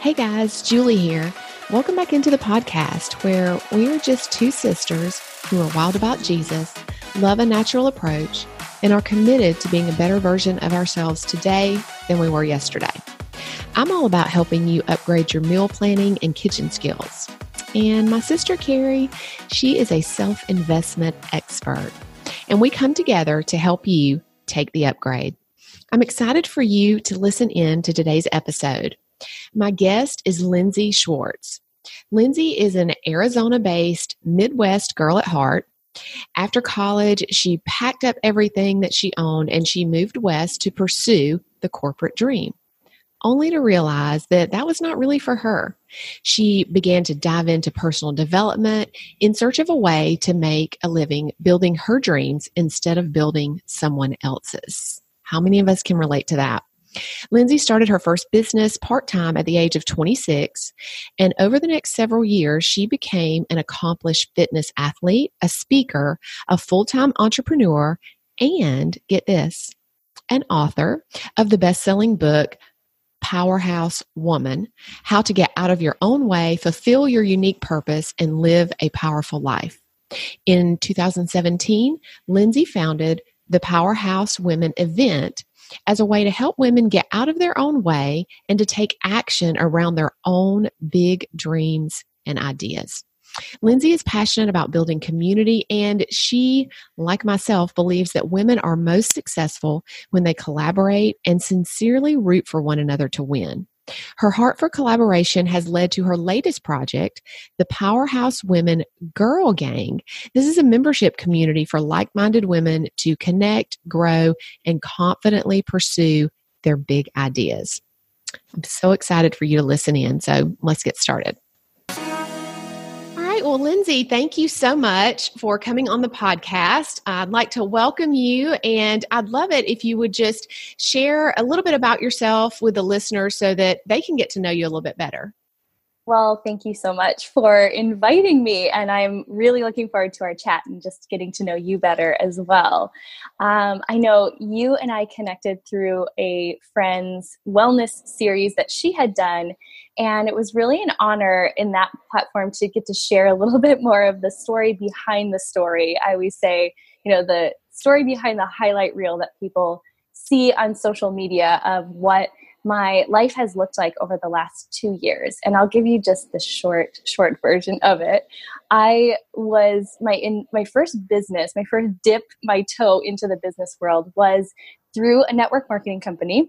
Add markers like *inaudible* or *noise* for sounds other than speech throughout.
Hey guys, Julie here. Welcome back into the podcast where we are just two sisters who are wild about Jesus, love a natural approach, and are committed to being a better version of ourselves today than we were yesterday. I'm all about helping you upgrade your meal planning and kitchen skills. And my sister Kari, she is a self investment expert. And we come together to help you take the upgrade. I'm excited for you to listen in to today's episode. My guest is Lindsey Schwartz. Lindsey is an Arizona based Midwest girl at heart. After college, she packed up everything that she owned and she moved west to pursue the corporate dream only to realize that that was not really for her. She began to dive into personal development in search of a way to make a living building her dreams instead of building someone else's. How many of us can relate to that? Lindsey started her first business part time at the age of 26, and over the next several years, she became an accomplished fitness athlete, a speaker, a full time entrepreneur, and get this, an author of the best selling book, Powerhouse Woman How to Get Out of Your Own Way, Fulfill Your Unique Purpose, and Live a Powerful Life. In 2017, Lindsey founded the Powerhouse Women event as a way to help women get out of their own way and to take action around their own big dreams and ideas. Lindsey is passionate about building community, and she, like myself, believes that women are most successful when they collaborate and sincerely root for one another to win. Her heart for collaboration has led to her latest project, the Powerhouse Women Girl Gang. This is a membership community for like minded women to connect, grow, and confidently pursue their big ideas. I'm so excited for you to listen in. So let's get started right. Well, Lindsey, thank you so much for coming on the podcast. I'd like to welcome you, and I'd love it if you would just share a little bit about yourself with the listeners so that they can get to know you a little bit better. Well, thank you so much for inviting me. And I'm really looking forward to our chat and just getting to know you better as well. Um, I know you and I connected through a friend's wellness series that she had done. And it was really an honor in that platform to get to share a little *laughs* bit more of the story behind the story. I always say, you know, the story behind the highlight reel that people see on social media of what my life has looked like over the last two years and i'll give you just the short short version of it i was my in my first business my first dip my toe into the business world was through a network marketing company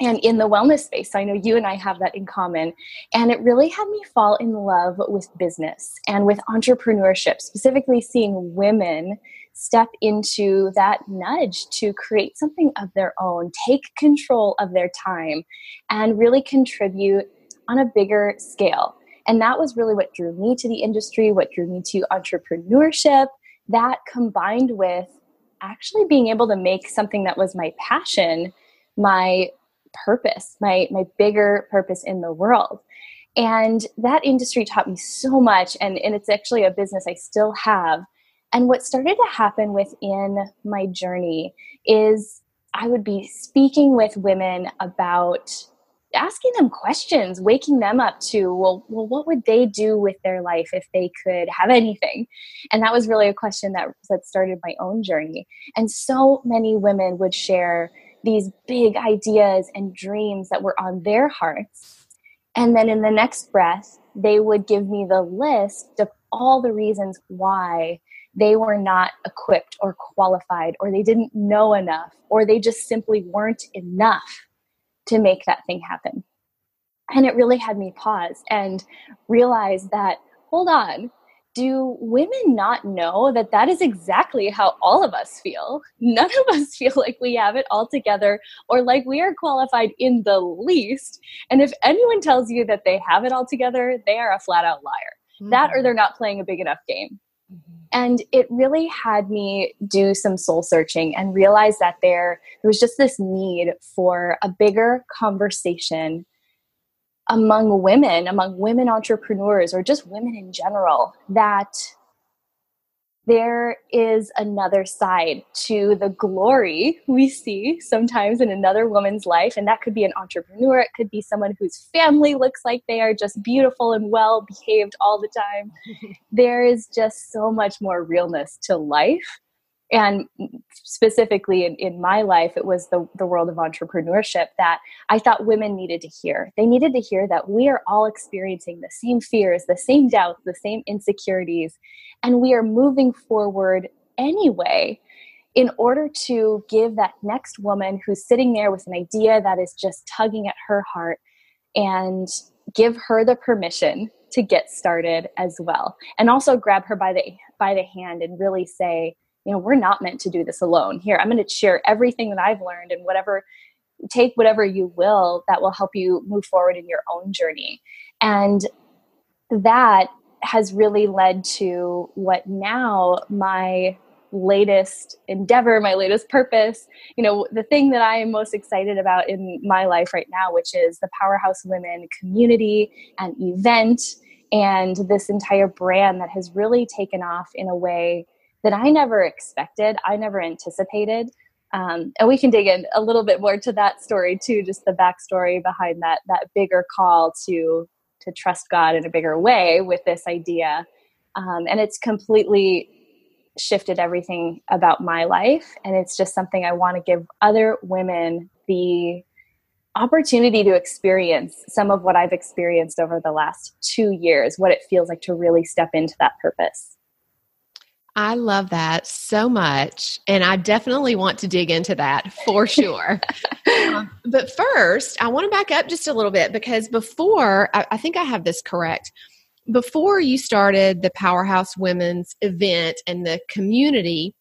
and in the wellness space. I know you and I have that in common. And it really had me fall in love with business and with entrepreneurship, specifically seeing women step into that nudge to create something of their own, take control of their time, and really contribute on a bigger scale. And that was really what drew me to the industry, what drew me to entrepreneurship. That combined with actually being able to make something that was my passion my purpose, my my bigger purpose in the world. And that industry taught me so much and, and it's actually a business I still have. And what started to happen within my journey is I would be speaking with women about asking them questions, waking them up to, well, well, what would they do with their life if they could have anything? And that was really a question that, that started my own journey. And so many women would share these big ideas and dreams that were on their hearts. And then in the next breath, they would give me the list of all the reasons why they were not equipped or qualified, or they didn't know enough, or they just simply weren't enough to make that thing happen. And it really had me pause and realize that, hold on, do women not know that that is exactly how all of us feel? None of us *laughs* feel like we have it all together or like we are qualified in the least. And if anyone tells you that they have it all together, they are a flat out liar. Mm-hmm. That or they're not playing a big enough game. Mm-hmm. And it really had me do some soul searching and realize that there, there was just this need for a bigger conversation among women, among women entrepreneurs, or just women in general, that there is another side to the glory we see sometimes in another woman's life. And that could be an entrepreneur, it could be someone whose family looks like they are just beautiful and well behaved all the time. *laughs* there is just so much more realness to life and specifically in, in my life it was the, the world of entrepreneurship that i thought women needed to hear. They needed to hear that we are all experiencing the same fears the same doubts the same insecurities and we are moving forward anyway in order to give that next woman who's sitting there with an idea that is just tugging at her heart and give her the permission to get started as well. And also grab her by the by the hand and really say you know, we're not meant to do this alone. Here, I'm going to share everything that I've learned and whatever, take whatever you will that will help you move forward in your own journey. And that has really led to what now my latest endeavor, my latest purpose, you know, the thing that I am most excited about in my life right now, which is the Powerhouse Women community and event and this entire brand that has really taken off in a way that I never expected, I never anticipated. Um, and we can dig in a little bit more to that story too, just the backstory behind that that bigger call to to trust God in a bigger way with this idea. Um, and it's completely shifted everything about my life. And it's just something I want to give other women the opportunity to experience some of what I've experienced over the last two years, what it feels like to really step into that purpose. I love that so much. And I definitely want to dig into that *laughs* for sure. um, but first, I want to back up just a little bit because before, I, I think I have this correct. Before you started the Powerhouse Women's event and the community,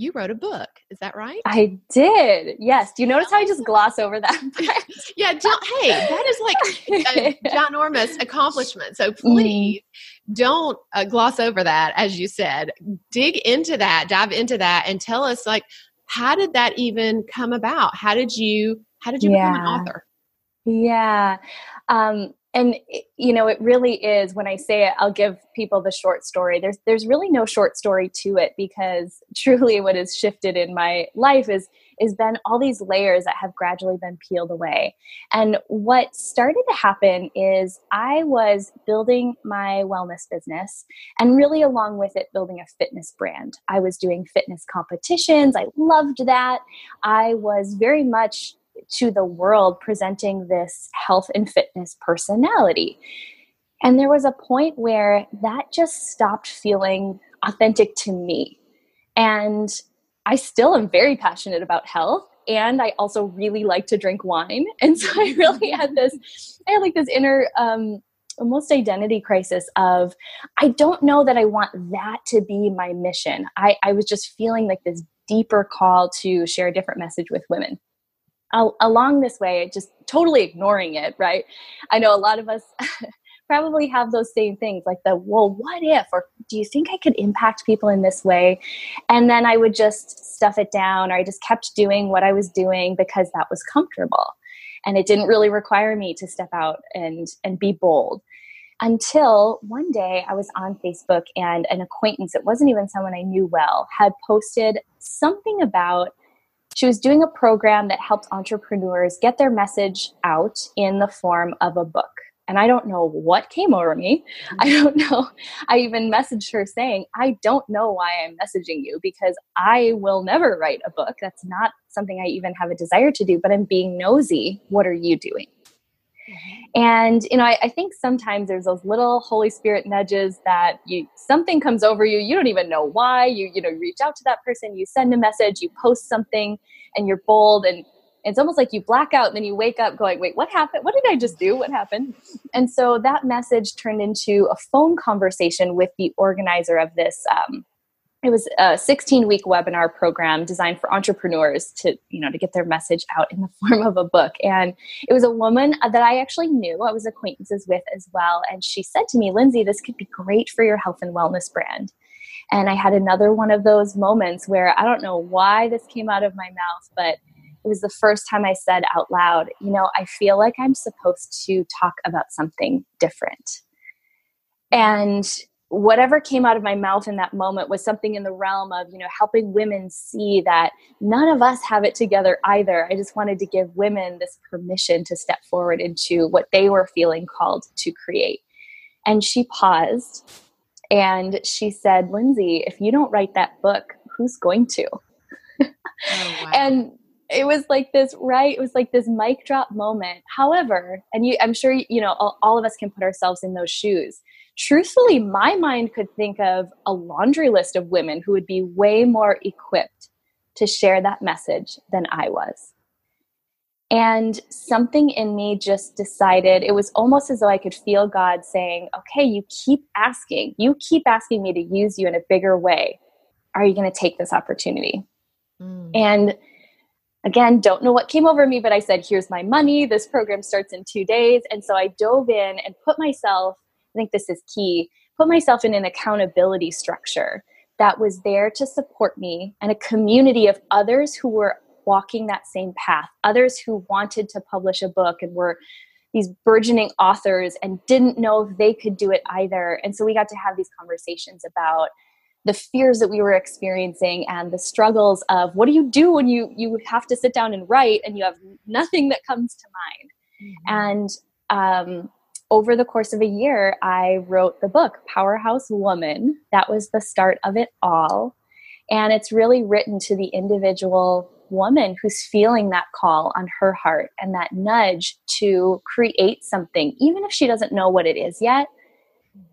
you wrote a book. Is that right? I did. Yes. Do you notice how I just gloss over that? *laughs* yeah. Hey, that is like *laughs* a ginormous accomplishment. So mm-hmm. please. Don't uh, gloss over that. As you said, dig into that, dive into that, and tell us like how did that even come about? How did you how did you yeah. become an author? Yeah. Um, and you know it really is when i say it i'll give people the short story there's there's really no short story to it because *laughs* truly what has shifted in my life is is been all these layers that have gradually been peeled away and what started to happen is i was building my wellness business and really along with it building a fitness brand i was doing fitness competitions i loved that i was very much to the world presenting this health and fitness personality. And there was a point where that just stopped feeling authentic to me. And I still am very passionate about health. And I also really like to drink wine. *laughs* And so I really had this, I had like this inner, um, almost identity crisis of I don't know that I want that to be my mission. I, I was just feeling like this deeper call to share a different message with women along this way, just totally ignoring it, right? I know a lot of us *laughs* probably have those same things like the, well, what if, or do you think I could impact people in this way? And then I would just stuff it down, or I just kept doing what I was doing because that was comfortable. And it didn't really require me to step out and, and be bold until one day I was on Facebook and an acquaintance, it wasn't even someone I knew well, had posted something about she was doing a program that helped entrepreneurs get their message out in the form of a book. And I don't know what came over me. I mm-hmm. don't *laughs* know. I even messaged her saying, I don't know why I'm messaging you because I will never write a book. That's not something I even have a desire to do, but I'm being nosy. What are you doing? And you know, I, I, think sometimes there's those little Holy Spirit nudges that you something comes over you, you don't even know why. You you know, reach out to that person, you send a message, you post something, and you're bold and it's almost like you black out and then you wake up going wait what happened? What did i just do? What happened? And so that message turned into a phone conversation with the organizer of this um, it was a 16 week webinar program designed for entrepreneurs to you know to get their message out in the *laughs* form of a book. And it was a woman that i actually knew. I was acquaintances with as well. And she said to me lindsey this could be great for your health and wellness brand. And i had another one of those moments where i don't know why this came out of my mouth but it was the first time i said out loud you know i feel like i'm supposed to talk about something different. And whatever came out of my mouth in that moment was something in the realm of you know helping women see that none of us have it together either. I just wanted to give women this permission to step forward into what they were feeling called to create. And she paused and she said lindsey if you don't write that book who's going to? Oh, wow. and it was like this right it was like this mic drop moment however and you i'm sure you know all, all of us can put ourselves in those shoes truthfully, my mind could think of a laundry list of women who would be way more equipped to share that message than I was. And something in me just decided, it was almost as though I could feel God saying, Okay, you keep asking, you keep asking me to use you in a bigger way. Are you going to take this opportunity? Mm. And again, don't know what came over me, but I said, Here's my money. This program starts in two days. And so I dove in and put myself I think this is key, put myself in an accountability structure that was there to support me and a community of others who were walking that same path, others who wanted to publish a book and were these burgeoning authors and didn't know if they could do it either. And so we got to have these conversations about the fears that we were experiencing and the struggles of what do you do when you you have to sit down and write and you have nothing that comes to mind. Mm-hmm. And um, over the course of a year, I wrote the book, Powerhouse Woman. That was the start of it all. And it's really written to the individual woman who's feeling that call on her heart and that nudge to create something, even if she doesn't know what it is yet,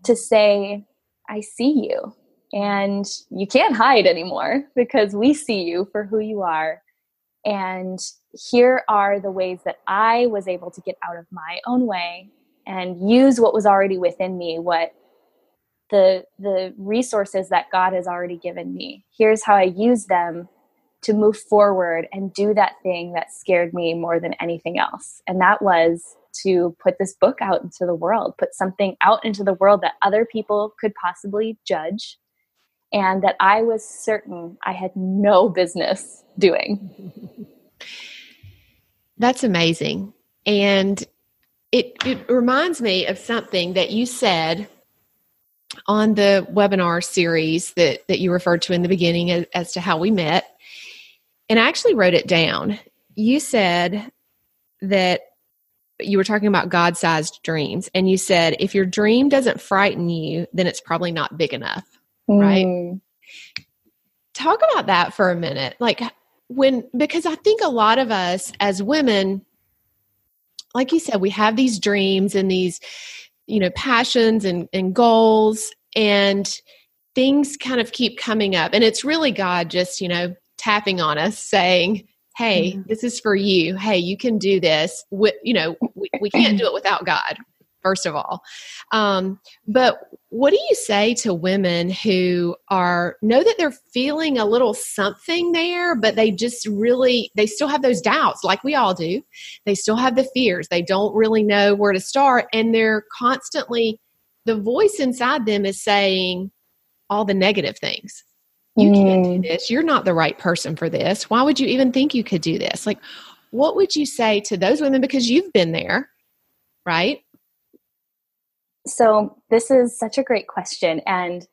to say, I see you. And you can't hide anymore because we see you for who you are. And here are the ways that I was able to get out of my own way and use what was already within me what the the resources that god has already given me. Here's how i use them to move forward and do that thing that scared me more than anything else. And that was to put this book out into the world put something out into the world that other people could possibly judge and that i was certain i had no business doing. *laughs* That's amazing. And it it reminds me of something that you said on the webinar series that that you referred to in the beginning as, as to how we met. And i actually wrote it down. You said that you were talking about god-sized dreams and you said if your dream doesn't frighten you then it's probably not big enough mm. right talk about that for a minute like when because i think a lot of us as women like you said, we have these dreams and these, you know, passions and, and goals, and things kind of keep coming up. And it's really God just, you know, tapping on us saying, hey, mm-hmm. this is for you. Hey, you can do this. We, you know, we, we can't do it without God, first of all. Um, but what do you say to women who are know that they're feeling a little something there, but they just really they still have those doubts, like we all do. They still have the fears. They don't really know where to start, and they're constantly the voice inside them is saying all the negative things. You mm. can't do mm. this. You're not the right person for this. Why would you even think you could do this? Like, what would you say to those women because you've been there, right? So this is such a great question, and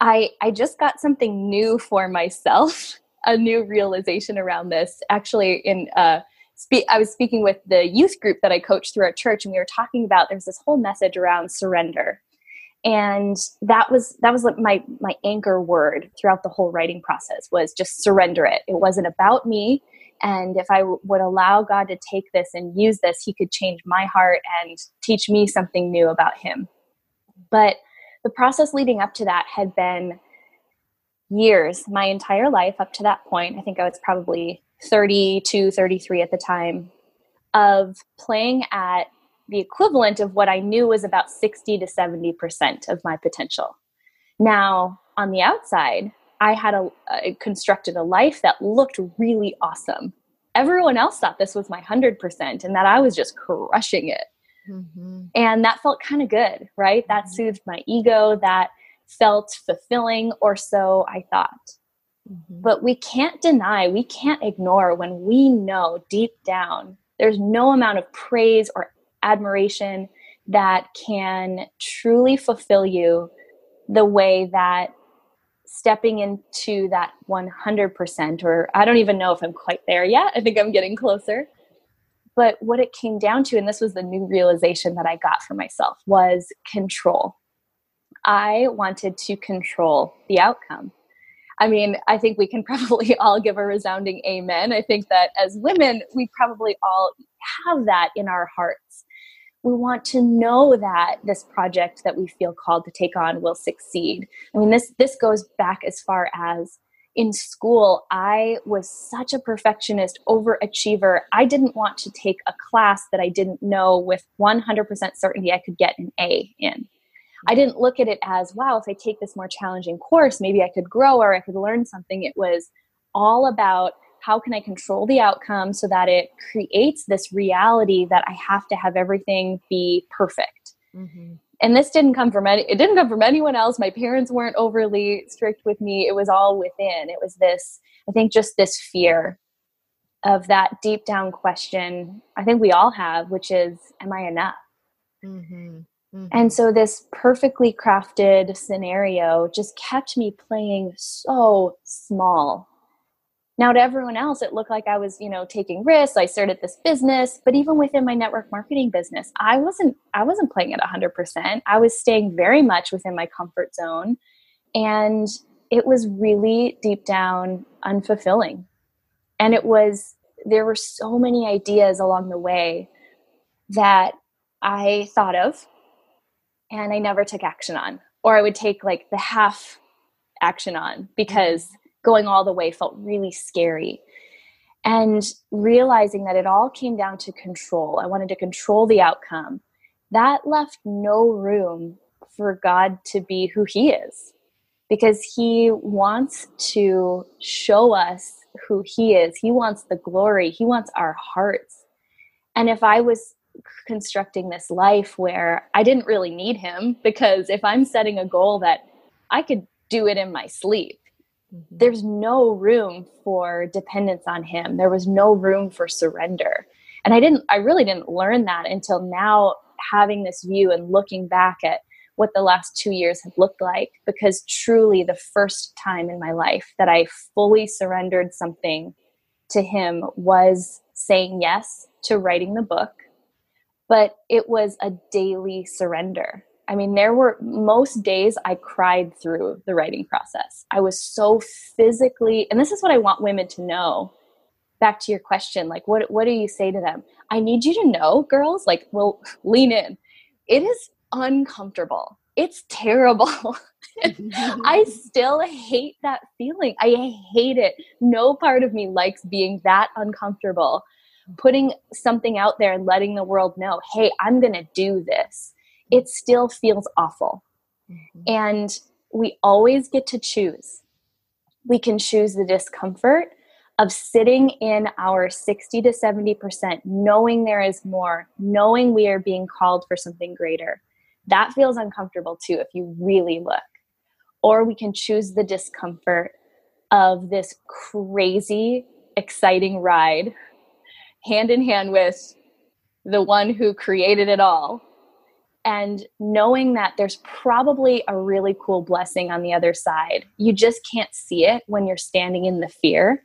I I just got something new for myself, *laughs* a new realization around this. Actually, in uh, spe- I was speaking with the youth group that I coach through our church, and we were talking about there's this whole message around surrender, and that was that was like my my anchor word throughout the whole writing process was just surrender it. It wasn't about me. And if I w- would allow God to take this and use this, He could change my heart and teach me something new about Him. But the process leading up to that had been years, my entire life up to that point. I think I was probably 32, 33 at the time, of playing at the equivalent of what I knew was about 60 to 70% of my potential. Now, on the outside, I had a, constructed a life that looked really awesome. Everyone else thought this was my 100% and that I was just crushing it. Mm-hmm. And that felt kind of good, right? Mm-hmm. That soothed my ego. That felt fulfilling, or so I thought. Mm-hmm. But we can't deny, we can't ignore when we know deep down there's no amount of praise or admiration that can truly fulfill you the way that stepping into that 100% or i don't even know if i'm quite there yet i think i'm getting closer but what it came down to and this was the new realization that i got for myself was control i wanted to control the outcome I mean, I think we can *laughs* probably all give a resounding amen. I think that as women, we probably all have that in our hearts. We want to know that this project that we feel called to take on will succeed. I mean, this this goes back as far as in school, I was such a perfectionist, overachiever. I didn't want to take a class that I didn't know with 100% certainty I could get an A in. I didn't look at it as, wow, if I take this more challenging course, maybe I could grow or I could learn something. It was all about how can I control the outcome so that it creates this reality that I have to have everything be perfect. Mm-hmm. And this didn't come from any, it didn't come from anyone else. My parents weren't overly strict with me. It was all within. It was this, I think, just this fear of that deep down question. I think we all have, which is, am I enough? Mm-hmm. Mm-hmm. And so this perfectly crafted scenario just kept me playing so small. Now to everyone else it looked like I was, you know, taking risks. I started this business, but even within my network marketing business, I wasn't I wasn't playing at 100%. I was staying very much within my comfort zone and it was really deep down unfulfilling. And it was there were so many ideas along the way that I thought of and I never took action on. Or I would take like the half action on because mm-hmm. Going all the way felt really scary. And realizing that it all came down to control. I wanted to control the outcome. That left no room for God to be who He is because He wants to show us who He is. He wants the glory, He wants our hearts. And if I was constructing this life where I didn't really need him because if I'm setting a goal that I could do it in my sleep, mm-hmm. there's no room for dependence on him. There was no room for surrender. And I didn't, I really didn't learn that until now, having this view and looking back at what the last two years have looked like. Because truly, the first time in my life that I fully surrendered something to him was saying yes to writing the book but it was a daily surrender. I mean, there were most days I cried through the writing process. I was so physically, and this is what I want women to know. Back to your question, like, what, what do you say to them? I need you to know, girls, like, well, *laughs* lean in. It is uncomfortable. It's terrible. *laughs* I *laughs* still hate that feeling. I hate it. No part of me likes being that uncomfortable putting something out there and letting the world know, hey, I'm going to do this, it still feels awful. Mm-hmm. And we always get to choose. We can choose the discomfort of sitting in our 60 to 70%, knowing there is more, knowing we are being called for something greater. That feels uncomfortable too if you really look. Or we can choose the discomfort of this crazy, exciting ride hand in hand with the one who created it all and knowing that there's probably a really cool blessing on the other side. You just can't see it when you're standing in the fear.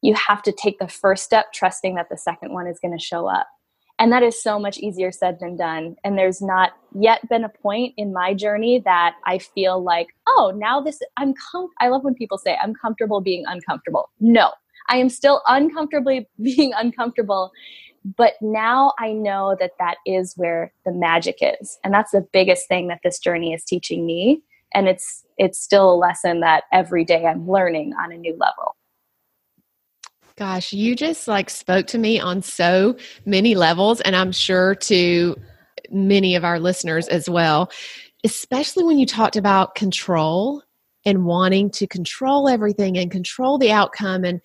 You have to take the first step, trusting that the second one is going to show up. And that is so much easier said than done. And there's not yet been a point in my journey that I feel like, oh, now this, I'm, com- I love when people say, I'm comfortable being uncomfortable. No, I am still uncomfortably *laughs* being uncomfortable. But now I know that that is where the magic is. And that's the biggest thing that this journey is teaching me. And it's it's still a lesson that every day I'm learning on a new level. Gosh, you just like spoke to me on so many levels, and I'm sure to many of our listeners as well, especially when you talked about control and wanting to control everything and control the outcome and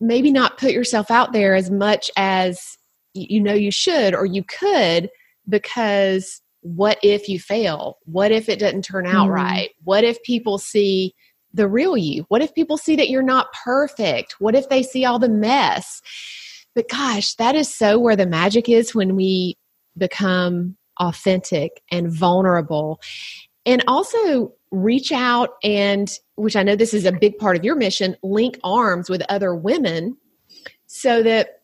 maybe not put yourself out there as much as you know you should or you could because what if you fail? What if it doesn't turn out mm. right? What if people see the real you? What if people see that you're not perfect? What if they see all the mess? But gosh, that is so where the magic is when we become authentic and vulnerable and also reach out and which I know this is a big part of your mission, link arms with other women so that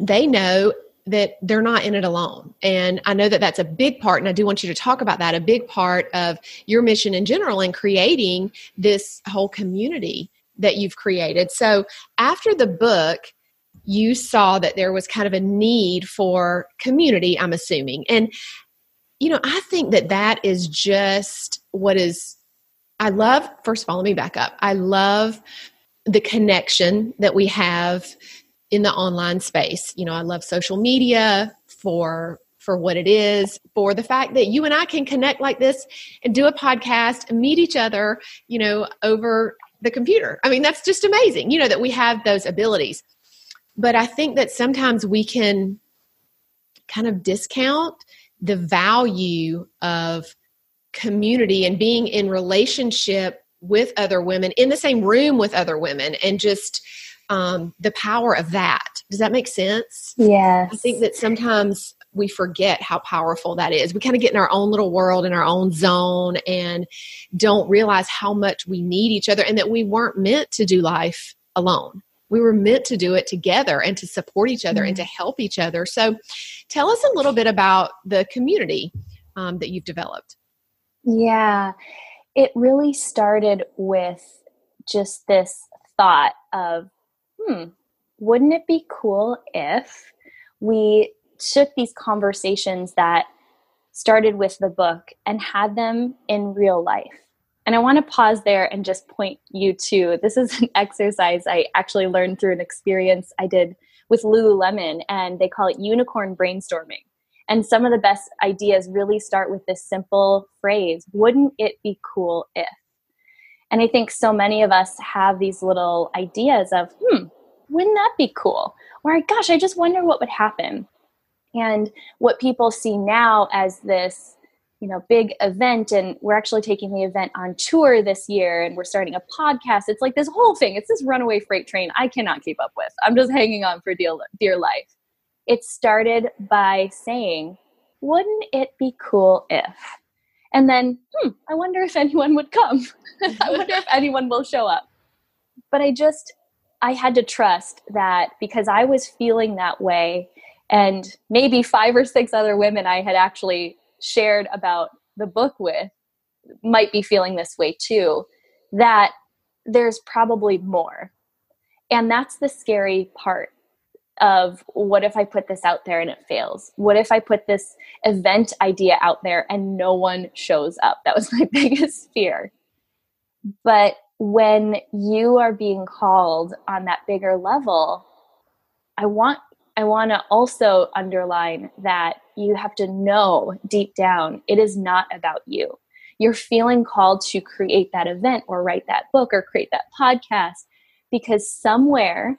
they know that they're not in it alone. And I know that that's a big part, and I do want you to talk about that a big part of your mission in general in creating this whole community that you've created. So after the book, you saw that there was kind of a need for community, I'm assuming. And, you know, I think that that is just what is, I love, first of all, let me back up. I love the connection that we have in the online space. You know, I love social media for for what it is, for the fact that you and I can connect like this and do a podcast and meet each other, you know, over the computer. I mean, that's just amazing, you know, that we have those abilities. But I think that sometimes we can kind of discount the value of community and being in relationship with other women in the same room with other women and just um, the power of that. Does that make sense? Yes. I think that sometimes we forget how powerful that is. We kind of get in our own little world, in our own zone, and don't realize how much we need each other and that we weren't meant to do life alone. We were meant to do it together and to support each other mm-hmm. and to help each other. So, tell us a little bit about the community um, that you've developed. Yeah, it really started with just this thought of, hmm, wouldn't it be cool if we took these conversations that started with the book and had them in real life. And I want to pause there and just point you to this is an *laughs* exercise I actually learned through an experience I did with Lululemon, and they call it unicorn brainstorming. And some of the best ideas really start with this simple phrase Wouldn't it be cool if? And I think so many of us have these little ideas of, hmm, wouldn't that be cool? Or gosh, I just wonder what would happen. And what people see now as this you know big event and we're actually taking the event on tour this year and we're starting a podcast. It's like this whole thing. It's this runaway freight train i cannot keep up with. I'm just hanging on for dear, dear life it started by saying wouldn't it be cool if? And then hmm, i wonder if anyone would come. *laughs* I wonder if anyone will show up. But i just i had to trust that because i was feeling that way and maybe five or six other women I had actually shared about the book with might be feeling this way too, that there's probably more. And that's the scary part of what if I put this out there and it fails? What if I put this event idea out there and no one shows up? That was *laughs* my biggest fear. But when you are being called on that bigger level, I want I want to also underline that you have to know deep down it is not about you. You're feeling called to create that event or write that book or create that podcast because somewhere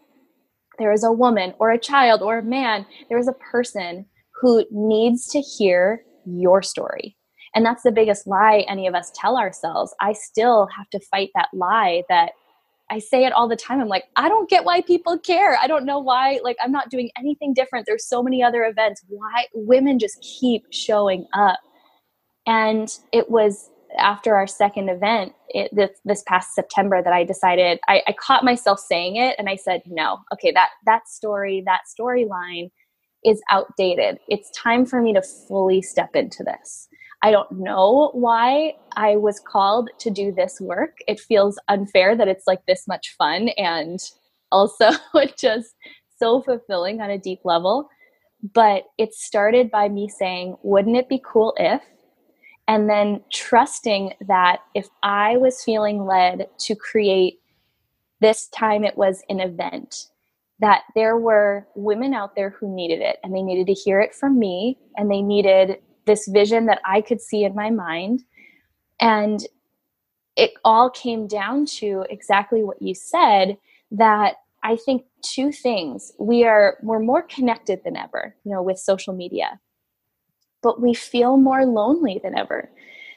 there is a woman or a child or a man, there is a person who needs to hear your story. And that's the biggest lie any of us tell ourselves. I still have to fight that lie that I say it all the time. I'm like, I don't get why people care. I don't know why. Like, I'm not doing anything different. There's so many other events. Why women just keep showing up? And it was after our second event it, this, this past September that I decided I, I caught myself saying it, and I said, no, okay, that that story, that storyline is outdated. It's time for me to fully step into this. I don't know why I was called to do this work. It feels unfair that it's like this much fun and also *laughs* just so fulfilling on a deep level. But it started by me saying, wouldn't it be cool if? And then trusting that if I was feeling led to create this time it was an event, that there were women out there who needed it and they needed to hear it from me and they needed this vision that I could see in my mind. And it all came down to exactly what you said that I think two things. We are we're more connected than ever, you know, with social media. But we feel more lonely than ever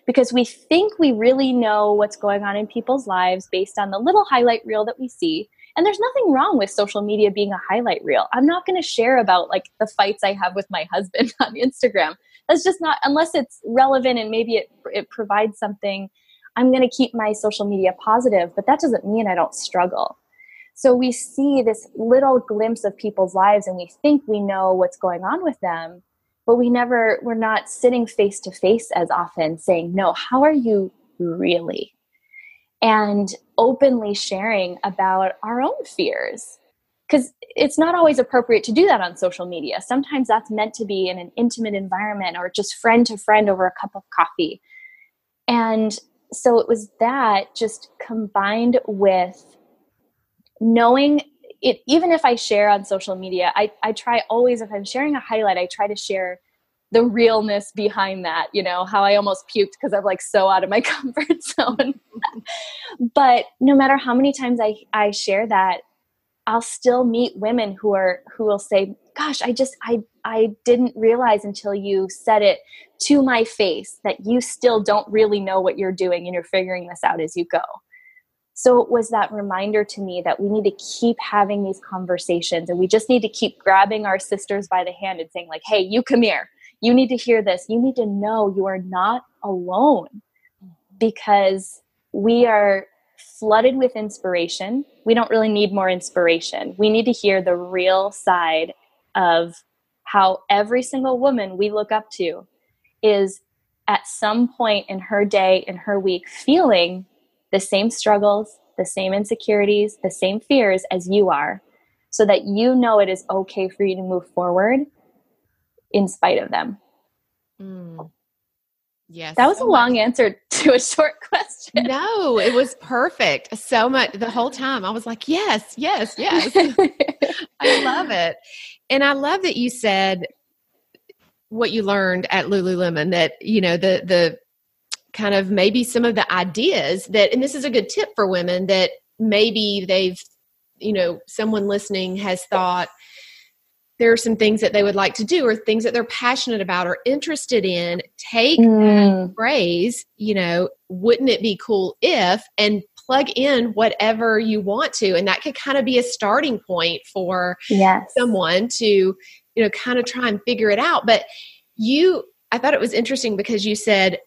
because we think we really know what's going on in people's lives based on the little highlight reel that we see. And there's nothing wrong with social media being a highlight reel. I'm not going to share about like the fights I have with my husband *laughs* on Instagram that's just not unless it's relevant and maybe it it provides something i'm going to keep my social media positive but that doesn't mean i don't struggle so we see this little glimpse of people's lives and we think we know what's going on with them but we never we're not sitting face to face as often saying no how are you really? And openly sharing about our own fears. Because it's not always appropriate to do that on social media. Sometimes that's meant to be in an intimate environment or just friend to friend over a cup of coffee. And so it was that just combined with knowing it even if i share on social media i, I try always if i'm sharing a highlight i try to share the realness behind that you know how i almost puked because i'm like so out of my *laughs* comfort zone. But no matter how many times i i share that i'll still meet women who are who will say gosh i just i i didn't realize until you said it to my face that you still don't really know what you're doing and you're figuring this out as you go so it was that reminder to me that we need to keep having these conversations and we just need to keep grabbing our sisters by the hand and saying like hey you come here. You need to hear this. You need to know you are not alone because we are flooded with inspiration. We don't really need more inspiration. We need to hear the real side of how every single woman we look up to is at some point in her day in her week feeling the same struggles the same insecurities the same fears as you are so that you know it is okay for you to move forward in spite of them. Mm. Yes. That was so a long much. answer *laughs* to a short question. No, it was perfect. So much the whole time. I was like, yes, yes, yes. *laughs* I love it. And I love that you said what you learned at Lululemon that, you know, the the kind of maybe some of the ideas that and this is a good tip for women that maybe they've you know, someone listening has thought there are some things that they would like to do or things that they're passionate about or interested in take mm. that phrase you know wouldn't it be cool if and plug in whatever you want to and that could kind of be a starting point for yes. someone to you know kind of try and figure it out but you i thought it was interesting because you said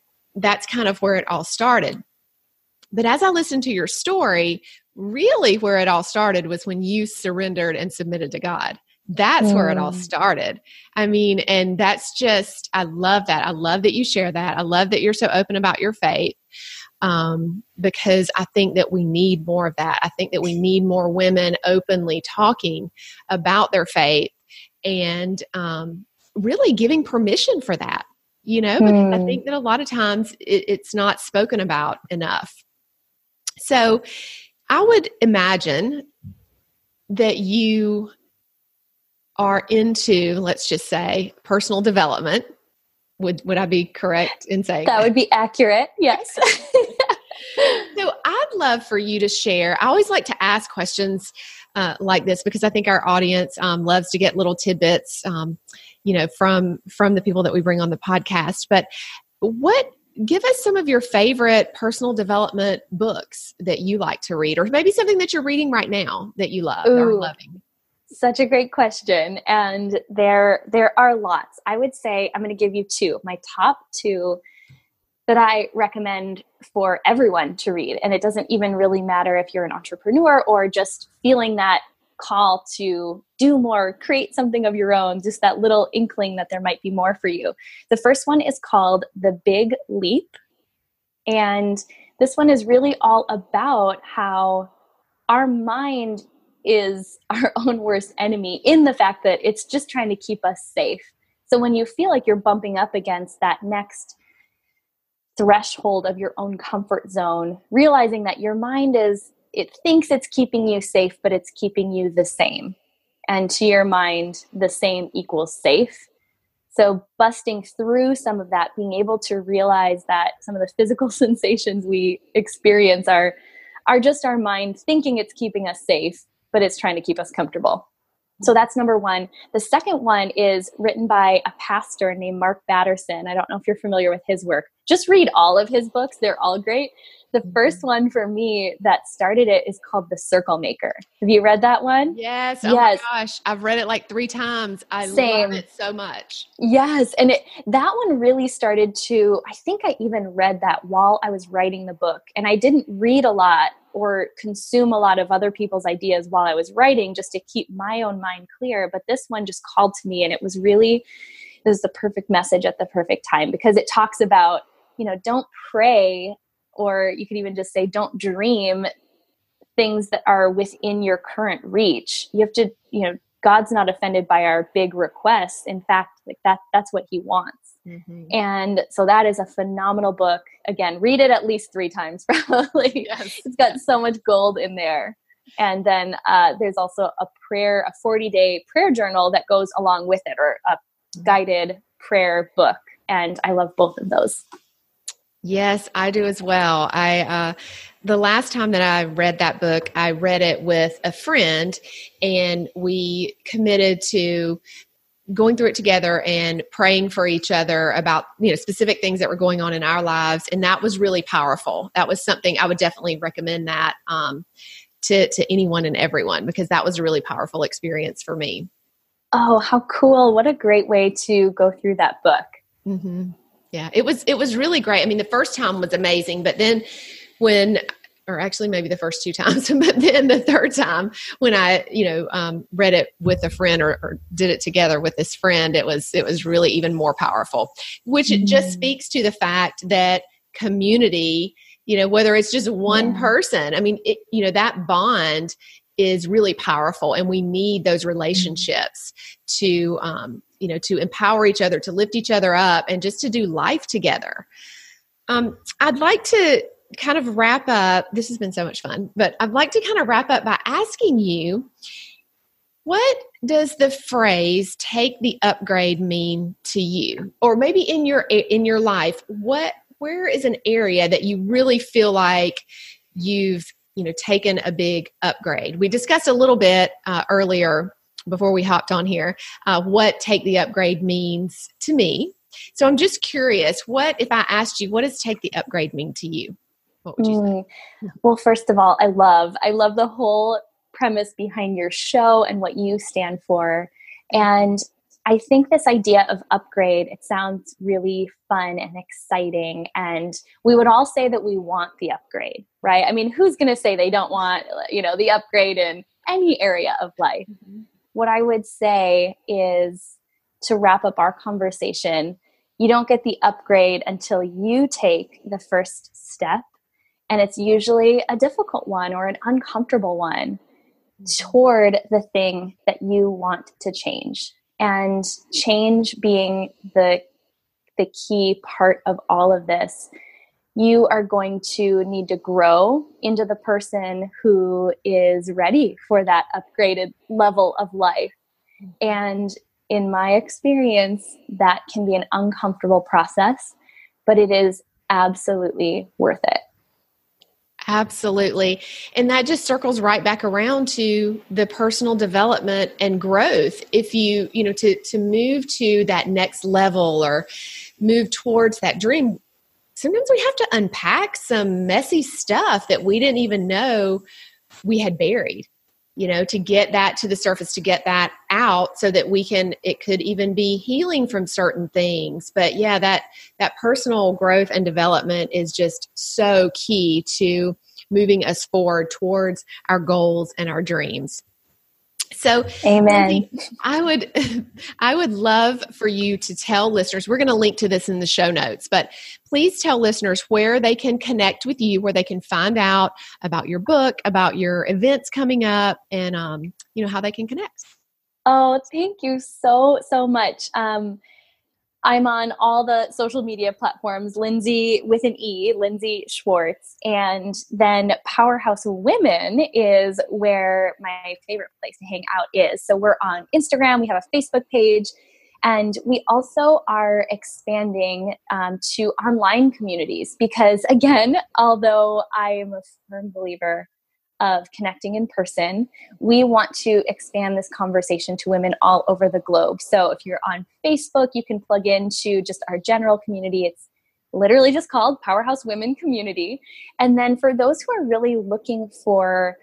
that's kind of where it all started but as i listened to your story really where it all started was when you surrendered and submitted to god that's mm. where it all mm. started. I mean, and that's just, I love that. I love that you share that. I love that you're so open about your faith um, because I think that we need more of that. I think that we need more women openly talking about their faith and um, really giving permission for that. You know, mm. I think that a lot of times it, it's not spoken about enough. So I would imagine that you are into, let's just say, personal development. Would would I be correct in saying that, that? would be accurate? Yes. *laughs* so I'd love for you to share. I always like to ask questions uh, like this because I think our audience um, loves to get little tidbits, um, you know, from from the people that we bring on the podcast. But what give us some of your favorite personal development books that you like to read or maybe something that you're reading right now that you love Ooh, or loving. Such a great question. And there there are lots. I would say i'm going to give you two my top two that i recommend for everyone to read. And it doesn't even really matter if you're an entrepreneur or just feeling that call to do more create something of your own just that little inkling that there might be more for you the first one is called the big leap and this one is really all about how our mind is *laughs* our own worst enemy in the fact that it's just trying to keep us safe. So when you feel like you're bumping up against that next threshold of your own comfort zone, realizing that your mind is, it thinks it's keeping you safe, but it's keeping you the same. And to your mind, the same equals safe. So, busting through some of that, being able to realize that some of the physical *laughs* sensations we experience are, are just our mind thinking it's keeping us safe but it's trying to keep us comfortable. So that's number one. The second one is written by a pastor named Mark Batterson. I don't know if you're familiar with his work. Just read all of his books. They're all great. The mm-hmm. first one for me that started it is called The Circle Maker. Have you read that one? Yes. Oh yes. my gosh. I've read it like three times. I Same. love it so much. Yes. And it, that one really started to, I think I even read that while I was writing the book. And I didn't read a lot or consume a lot of other people's ideas while I was writing just to keep my own mind clear. But this one just called to me and it was really, it was the perfect message at the perfect time because it talks about, you know, don't pray or you could even just say don't dream things that are within your current reach. You have to you know god's not offended by our big requests. In fact like that that's what he wants. Mm-hmm. and so that is a phenomenal book. Again read it at least three times *laughs* probably. Yes. it's got so much gold in there. And then uh, there's also a prayer a 40 day prayer journal that goes along with it or a mm-hmm. guided prayer book. And i love both of those Yes, I do as well. I uh, the last time that I read that book, I read it with a friend, and we committed to going through it together and praying for each other about you know specific things that were going on in our lives, and that was really powerful. That was something I would definitely recommend that um, to to anyone and everyone because that was a really powerful experience for me. Oh, how cool! What a great way to go through that book. Mm-hmm yeah it was it was really great i mean the first time was amazing but then when or actually maybe the first two *laughs* times but then the third time when i you know um, read it with a friend or, or, did it together with this friend it was it was really even more powerful which mm-hmm. just speaks to the fact that community you know whether it's just one yeah. person i mean it, you know that bond is really powerful and we need those mm-hmm. relationships to um, you know to empower each other to lift each other up and just to do life together. Um, i'd like to kind of wrap up this has been so much fun but i'd like to kind of wrap up by asking you what does the phrase take the upgrade mean to you? Or maybe in your in your life what where is an area that you really feel like you've you know taken a big upgrade? We discussed a little bit uh, earlier before we hopped on here uh, what take the upgrade means to me. So I'm just curious, what if I asked you, what does take the upgrade mean to you? What would you mm, say? Well, first of all, I love I love the whole premise behind your show and what you stand for. And I think this idea of upgrade, it sounds really fun and exciting. And we would all say that we want the upgrade, right? I mean, who's going to say they don't want, you know, the upgrade in any area of life? Mm-hmm what I would say is to wrap up our conversation, you don't get the upgrade until you take the first step. And it's usually a difficult one or an uncomfortable one mm-hmm. toward the thing that you want to change. And change being the, the key part of all of this you are going to need to grow into the person who is ready for that upgraded level of life. And in my experience, that can be an uncomfortable process, but it is absolutely worth it. Absolutely. And that just circles right back around to the personal development and growth. If you, you know, to to move to that next level or move towards that dream, sometimes we have to unpack some messy stuff that we didn't even know we had buried you know to get that to the surface to get that out so that we can it could even be healing from certain things. But yeah that that personal growth and development is just so key to moving us forward towards our goals and our dreams so, Amen. I would, *laughs* I would love for you to tell listeners. We're going to link to this in the show notes, but please tell listeners where they can connect with you, where they can find out about your book, about your events coming up, and um, you know how they can connect. Oh, thank you so so much. Um, I'm on all the social media platforms, Lindsey with an E, Lindsey Schwartz. And then Powerhouse Women is where my favorite place to hang out is. So we're on Instagram, we have a Facebook page, and we also are expanding um, to online communities because, again, *laughs* although I am a firm believer of connecting in person. We want to expand this conversation to women all over the globe. So if you're on Facebook, you can plug into just our general community. It's literally just called Powerhouse Women Community. And then for those who are really looking for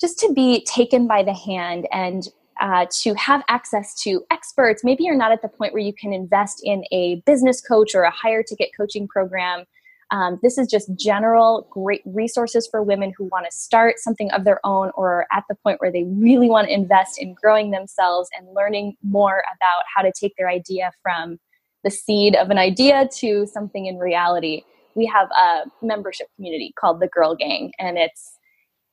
just to be taken by the hand and uh, to have access to experts, maybe you're not at the point where you can invest in a business coach or a higher ticket coaching program. Um, this is just general great resources for women who want to start something of their own or at the point where they really want to invest in growing themselves and learning more about how to take their idea from the seed of an idea to something in reality. We have a membership community called the Girl Gang, and it's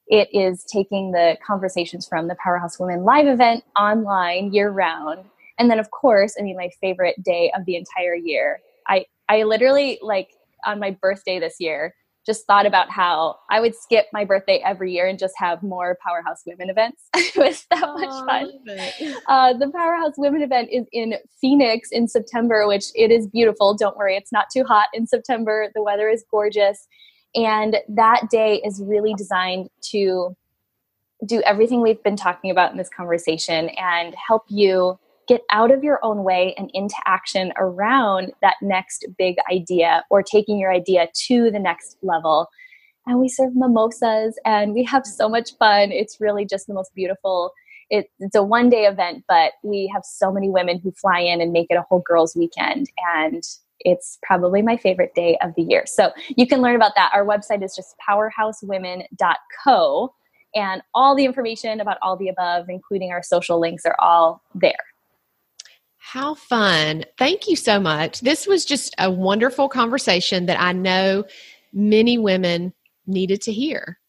it is taking the conversations from the Powerhouse Women live event online year round. And then of course, I mean my favorite day of the entire year. I I literally like on my birthday this year just thought about how I would skip my birthday every year and just have more Powerhouse Women events. *laughs* it was that much fun. *laughs* Uh, the Powerhouse Women event is in Phoenix in September, which it is beautiful. Don't worry, it's not too hot in September. The weather is gorgeous. And that day is really designed to do everything we've been talking about in this conversation and help you get out of your own way and into action around that next big idea or taking your idea to the next level. And we serve mimosas and we have so much fun. It's really just the most beautiful. It, it's a one day event, but we have so many women who fly in and make it a whole girls' weekend. And it's probably my favorite day of the year. So you can learn about that. Our website is just powerhousewomen.co. And all the information about all the above, including our social links, are all there. How fun. Thank you so much. This was just a wonderful conversation that I know many women needed to hear.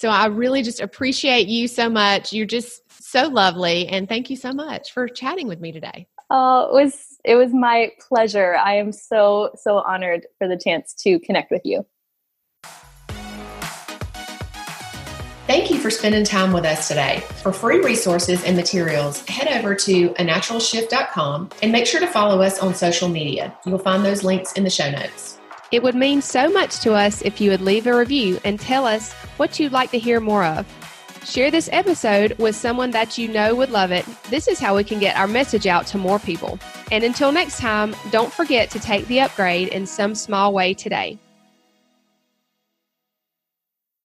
So I really just appreciate you so much. You're just so lovely and thank you so much for chatting with me today. Oh, it was it was my pleasure. I am so so honored for the chance to connect with you. Thank you for spending time with us today. For free resources and materials, head over to anaturalshift.com and make sure to follow us on social media. You'll find those links in the show notes. It would mean so much to us if you would leave a review and tell us what you'd like to hear more of. Share this episode with someone that you know would love it. This is how we can get our message out to more people. And until next time, don't forget to take the upgrade in some small way today.